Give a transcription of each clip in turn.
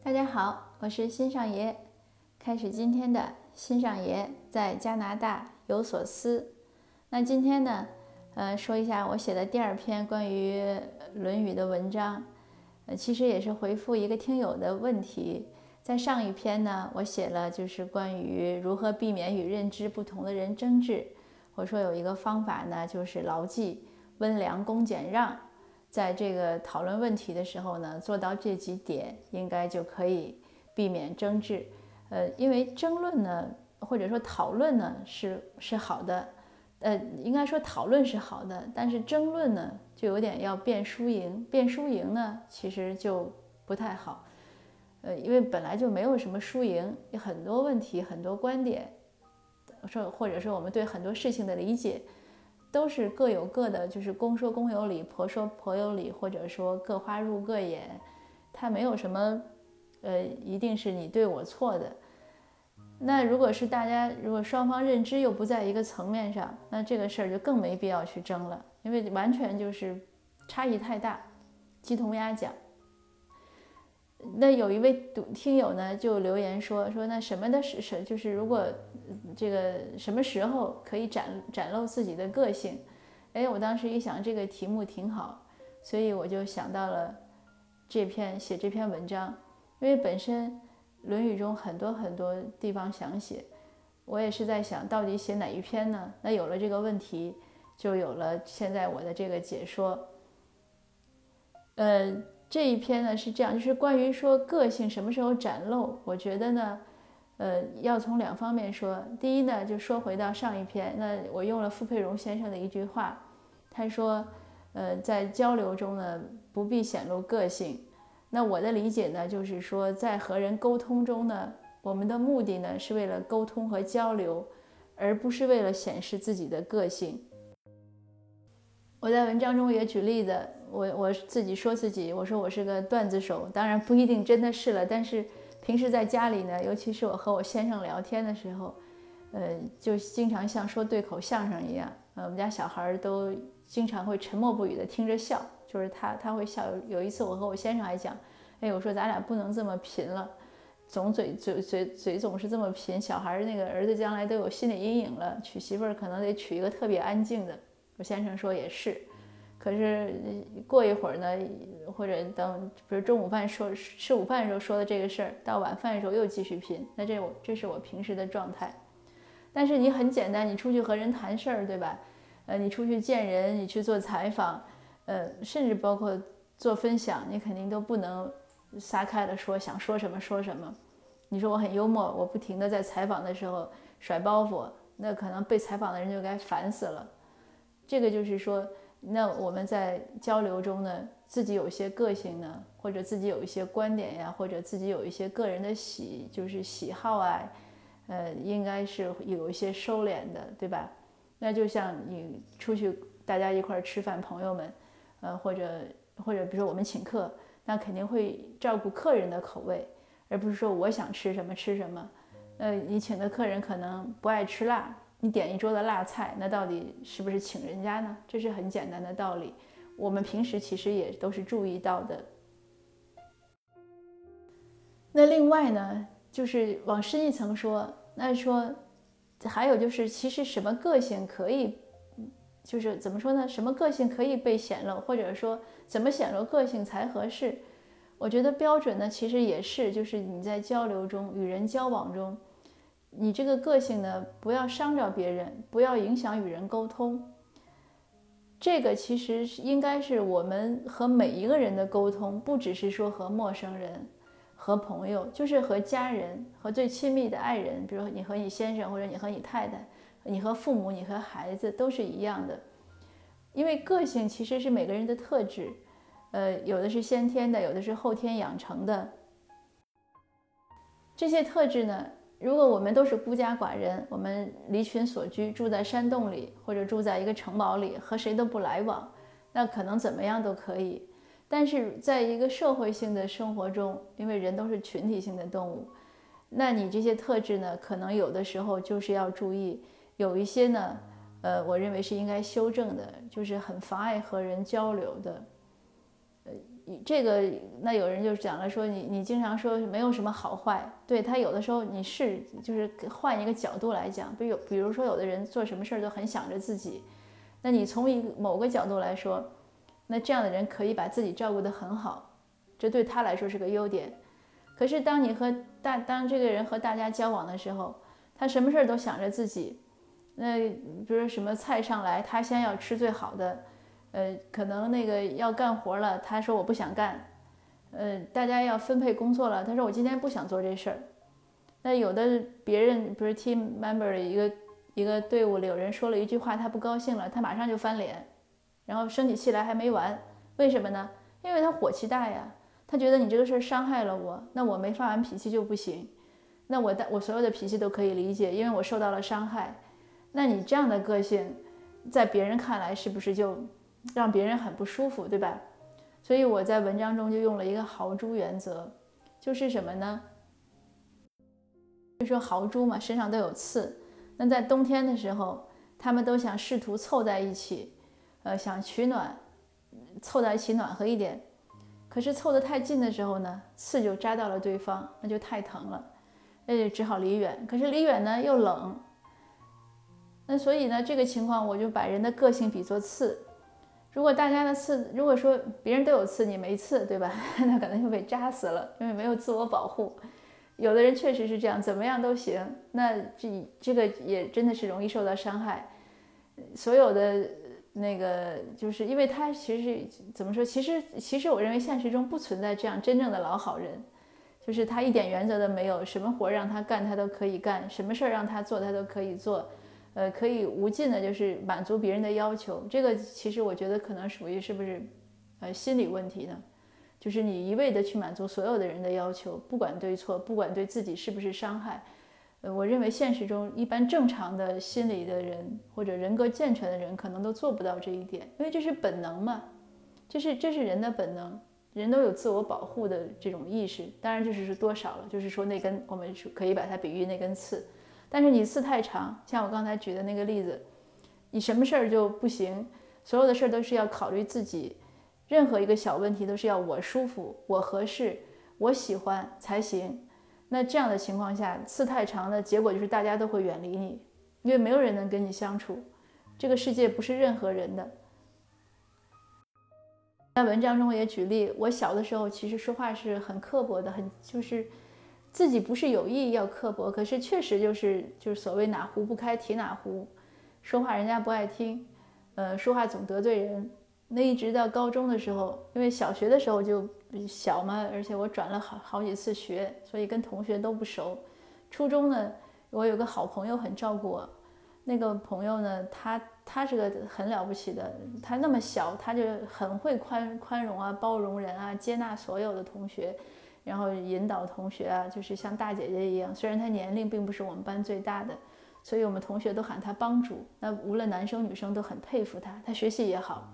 大家好，我是新上爷，开始今天的新上爷在加拿大有所思。那今天呢，呃，说一下我写的第二篇关于《论语》的文章，呃，其实也是回复一个听友的问题。在上一篇呢，我写了就是关于如何避免与认知不同的人争执。我说有一个方法呢，就是牢记温良恭俭让，在这个讨论问题的时候呢，做到这几点，应该就可以避免争执。呃，因为争论呢，或者说讨论呢，是是好的，呃，应该说讨论是好的，但是争论呢，就有点要辩输赢，辩输赢呢，其实就不太好。呃，因为本来就没有什么输赢，有很多问题、很多观点，说或者说我们对很多事情的理解，都是各有各的，就是公说公有理，婆说婆有理，或者说各花入各眼，它没有什么，呃，一定是你对我错的。那如果是大家如果双方认知又不在一个层面上，那这个事儿就更没必要去争了，因为完全就是差异太大，鸡同鸭讲。那有一位读听友呢，就留言说说那什么的是是就是如果这个什么时候可以展展露自己的个性？哎，我当时一想这个题目挺好，所以我就想到了这篇写这篇文章，因为本身《论语》中很多很多地方想写，我也是在想到底写哪一篇呢？那有了这个问题，就有了现在我的这个解说，呃。这一篇呢是这样，就是关于说个性什么时候展露，我觉得呢，呃，要从两方面说。第一呢，就说回到上一篇，那我用了傅佩荣先生的一句话，他说，呃，在交流中呢，不必显露个性。那我的理解呢，就是说，在和人沟通中呢，我们的目的呢，是为了沟通和交流，而不是为了显示自己的个性。我在文章中也举例子，我我自己说自己，我说我是个段子手，当然不一定真的是了。但是平时在家里呢，尤其是我和我先生聊天的时候，呃，就经常像说对口相声一样。呃，我们家小孩都经常会沉默不语的听着笑，就是他他会笑。有一次我和我先生还讲，哎，我说咱俩不能这么贫了，总嘴嘴嘴嘴总是这么贫，小孩那个儿子将来都有心理阴影了，娶媳妇儿可能得娶一个特别安静的。我先生说也是，可是过一会儿呢，或者等，比如中午饭说吃午饭的时候说的这个事儿，到晚饭的时候又继续拼。那这我这是我平时的状态。但是你很简单，你出去和人谈事儿，对吧？呃，你出去见人，你去做采访，呃，甚至包括做分享，你肯定都不能撒开了说，想说什么说什么。你说我很幽默，我不停的在采访的时候甩包袱，那可能被采访的人就该烦死了。这个就是说，那我们在交流中呢，自己有一些个性呢，或者自己有一些观点呀，或者自己有一些个人的喜，就是喜好啊，呃，应该是有一些收敛的，对吧？那就像你出去大家一块儿吃饭，朋友们，呃，或者或者比如说我们请客，那肯定会照顾客人的口味，而不是说我想吃什么吃什么。呃，你请的客人可能不爱吃辣。你点一桌的辣菜，那到底是不是请人家呢？这是很简单的道理，我们平时其实也都是注意到的。那另外呢，就是往深一层说，那说还有就是，其实什么个性可以，就是怎么说呢？什么个性可以被显露，或者说怎么显露个性才合适？我觉得标准呢，其实也是，就是你在交流中、与人交往中。你这个个性呢，不要伤着别人，不要影响与人沟通。这个其实是应该是我们和每一个人的沟通，不只是说和陌生人、和朋友，就是和家人、和最亲密的爱人，比如你和你先生，或者你和你太太，你和父母，你和孩子都是一样的。因为个性其实是每个人的特质，呃，有的是先天的，有的是后天养成的。这些特质呢？如果我们都是孤家寡人，我们离群所居，住在山洞里，或者住在一个城堡里，和谁都不来往，那可能怎么样都可以。但是在一个社会性的生活中，因为人都是群体性的动物，那你这些特质呢，可能有的时候就是要注意，有一些呢，呃，我认为是应该修正的，就是很妨碍和人交流的。这个，那有人就讲了说你你经常说没有什么好坏，对他有的时候你是就是换一个角度来讲，比如比如说有的人做什么事儿都很想着自己，那你从一某个角度来说，那这样的人可以把自己照顾得很好，这对他来说是个优点。可是当你和大当这个人和大家交往的时候，他什么事儿都想着自己，那比如说什么菜上来，他先要吃最好的。呃，可能那个要干活了，他说我不想干。呃，大家要分配工作了，他说我今天不想做这事儿。那有的别人不是 team member 的一个一个队伍里有人说了一句话，他不高兴了，他马上就翻脸，然后生起气来还没完。为什么呢？因为他火气大呀，他觉得你这个事儿伤害了我，那我没发完脾气就不行。那我的我所有的脾气都可以理解，因为我受到了伤害。那你这样的个性，在别人看来是不是就？让别人很不舒服，对吧？所以我在文章中就用了一个豪猪原则，就是什么呢？就说豪猪嘛，身上都有刺。那在冬天的时候，他们都想试图凑在一起，呃，想取暖，凑在一起暖和一点。可是凑得太近的时候呢，刺就扎到了对方，那就太疼了，那就只好离远。可是离远呢又冷，那所以呢，这个情况我就把人的个性比作刺。如果大家的刺，如果说别人都有刺，你没刺，对吧？那可能就被扎死了，因为没有自我保护。有的人确实是这样，怎么样都行，那这这个也真的是容易受到伤害。所有的那个，就是因为他其实怎么说？其实其实我认为现实中不存在这样真正的老好人，就是他一点原则都没有，什么活让他干他都可以干，什么事儿让他做他都可以做。呃，可以无尽的，就是满足别人的要求。这个其实我觉得可能属于是不是，呃，心理问题呢？就是你一味的去满足所有的人的要求，不管对错，不管对自己是不是伤害。呃，我认为现实中一般正常的心理的人或者人格健全的人，可能都做不到这一点，因为这是本能嘛，这是这是人的本能，人都有自我保护的这种意识。当然就是是多少了，就是说那根我们可以把它比喻那根刺。但是你刺太长，像我刚才举的那个例子，你什么事儿就不行，所有的事儿都是要考虑自己，任何一个小问题都是要我舒服、我合适、我喜欢才行。那这样的情况下，刺太长的结果就是大家都会远离你，因为没有人能跟你相处。这个世界不是任何人的。在文章中也举例，我小的时候其实说话是很刻薄的，很就是。自己不是有意要刻薄，可是确实就是就是所谓哪壶不开提哪壶，说话人家不爱听，呃，说话总得罪人。那一直到高中的时候，因为小学的时候就小嘛，而且我转了好好几次学，所以跟同学都不熟。初中呢，我有个好朋友很照顾我，那个朋友呢，他他是个很了不起的，他那么小，他就很会宽宽容啊，包容人啊，接纳所有的同学。然后引导同学啊，就是像大姐姐一样。虽然她年龄并不是我们班最大的，所以我们同学都喊她帮主。那无论男生女生都很佩服她，她学习也好。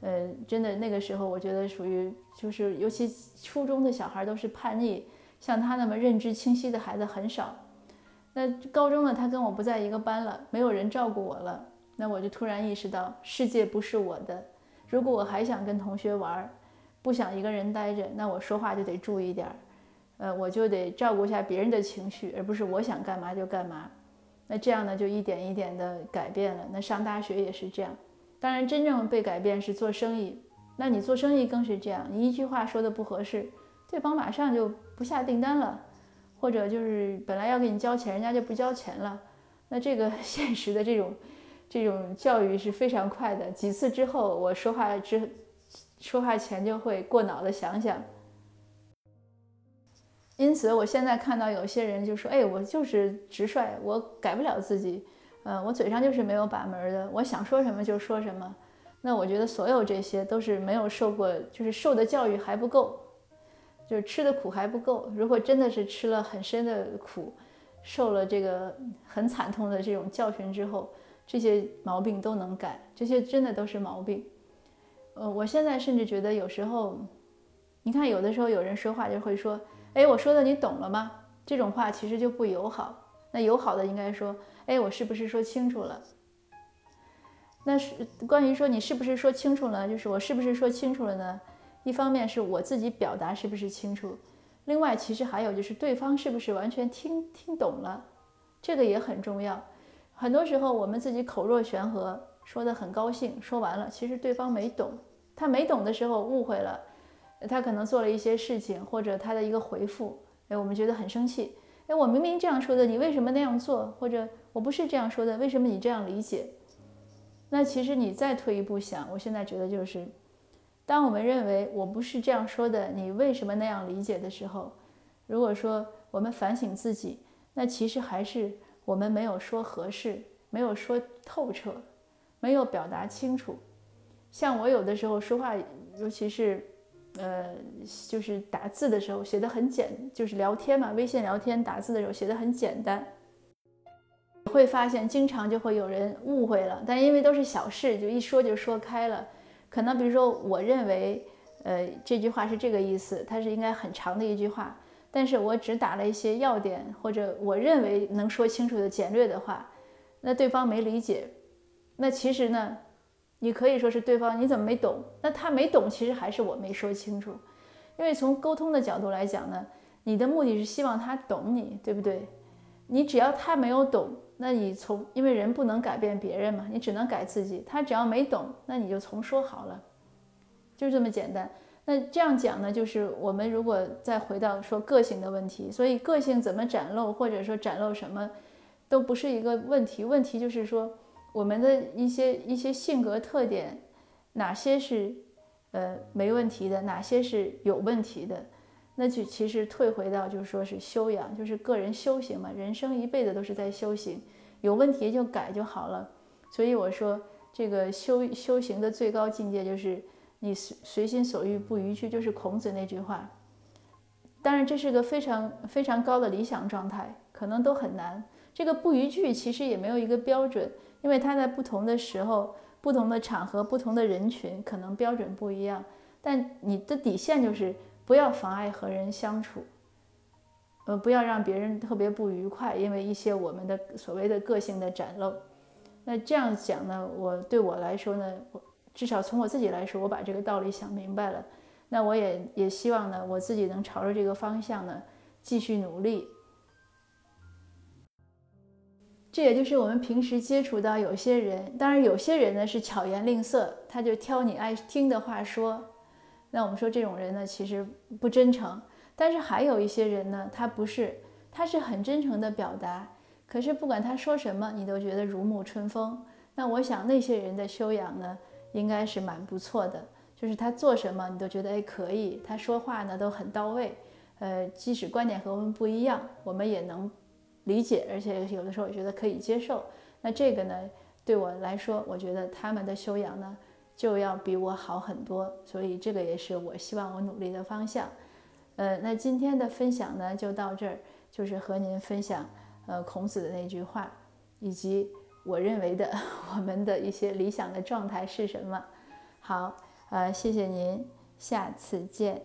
呃，真的那个时候，我觉得属于就是，尤其初中的小孩都是叛逆，像她那么认知清晰的孩子很少。那高中呢，她跟我不在一个班了，没有人照顾我了。那我就突然意识到，世界不是我的。如果我还想跟同学玩儿。不想一个人待着，那我说话就得注意点儿，呃，我就得照顾一下别人的情绪，而不是我想干嘛就干嘛。那这样呢，就一点一点的改变了。那上大学也是这样，当然真正被改变是做生意。那你做生意更是这样，你一句话说的不合适，对方马上就不下订单了，或者就是本来要给你交钱，人家就不交钱了。那这个 现实的这种这种教育是非常快的。几次之后，我说话之。说话前就会过脑的想想，因此我现在看到有些人就说：“哎，我就是直率，我改不了自己，呃，我嘴上就是没有把门的，我想说什么就说什么。”那我觉得所有这些都是没有受过，就是受的教育还不够，就是吃的苦还不够。如果真的是吃了很深的苦，受了这个很惨痛的这种教训之后，这些毛病都能改，这些真的都是毛病。呃，我现在甚至觉得有时候，你看有的时候有人说话就会说：“哎，我说的你懂了吗？”这种话其实就不友好。那友好的应该说：“哎，我是不是说清楚了？”那是关于说你是不是说清楚了，就是我是不是说清楚了呢？一方面是我自己表达是不是清楚，另外其实还有就是对方是不是完全听听懂了，这个也很重要。很多时候我们自己口若悬河，说的很高兴，说完了，其实对方没懂。他没懂的时候误会了，他可能做了一些事情，或者他的一个回复，哎，我们觉得很生气。哎，我明明这样说的，你为什么那样做？或者我不是这样说的，为什么你这样理解？那其实你再退一步想，我现在觉得就是，当我们认为我不是这样说的，你为什么那样理解的时候，如果说我们反省自己，那其实还是。我们没有说合适，没有说透彻，没有表达清楚。像我有的时候说话，尤其是，呃，就是打字的时候写的很简，就是聊天嘛，微信聊天打字的时候写的很简单，会发现经常就会有人误会了。但因为都是小事，就一说就说开了。可能比如说，我认为，呃，这句话是这个意思，它是应该很长的一句话。但是我只打了一些要点，或者我认为能说清楚的简略的话，那对方没理解，那其实呢，你可以说是对方你怎么没懂？那他没懂，其实还是我没说清楚。因为从沟通的角度来讲呢，你的目的是希望他懂你，对不对？你只要他没有懂，那你从因为人不能改变别人嘛，你只能改自己。他只要没懂，那你就从说好了，就这么简单。那这样讲呢，就是我们如果再回到说个性的问题，所以个性怎么展露，或者说展露什么，都不是一个问题。问题就是说，我们的一些一些性格特点，哪些是呃没问题的，哪些是有问题的，那就其实退回到就是说是修养，就是个人修行嘛。人生一辈子都是在修行，有问题就改就好了。所以我说，这个修修行的最高境界就是。你随随心所欲不逾矩，就是孔子那句话。当然，这是个非常非常高的理想状态，可能都很难。这个不逾矩其实也没有一个标准，因为它在不同的时候、不同的场合、不同的人群，可能标准不一样。但你的底线就是不要妨碍和人相处，呃，不要让别人特别不愉快，因为一些我们的所谓的个性的展露。那这样讲呢，我对我来说呢，我。至少从我自己来说，我把这个道理想明白了。那我也也希望呢，我自己能朝着这个方向呢继续努力。这也就是我们平时接触到有些人，当然有些人呢是巧言令色，他就挑你爱听的话说。那我们说这种人呢，其实不真诚。但是还有一些人呢，他不是，他是很真诚的表达。可是不管他说什么，你都觉得如沐春风。那我想那些人的修养呢？应该是蛮不错的，就是他做什么你都觉得哎可以，他说话呢都很到位，呃，即使观点和我们不一样，我们也能理解，而且有的时候也觉得可以接受。那这个呢，对我来说，我觉得他们的修养呢就要比我好很多，所以这个也是我希望我努力的方向。呃，那今天的分享呢就到这儿，就是和您分享呃孔子的那句话，以及。我认为的，我们的一些理想的状态是什么？好，呃，谢谢您，下次见。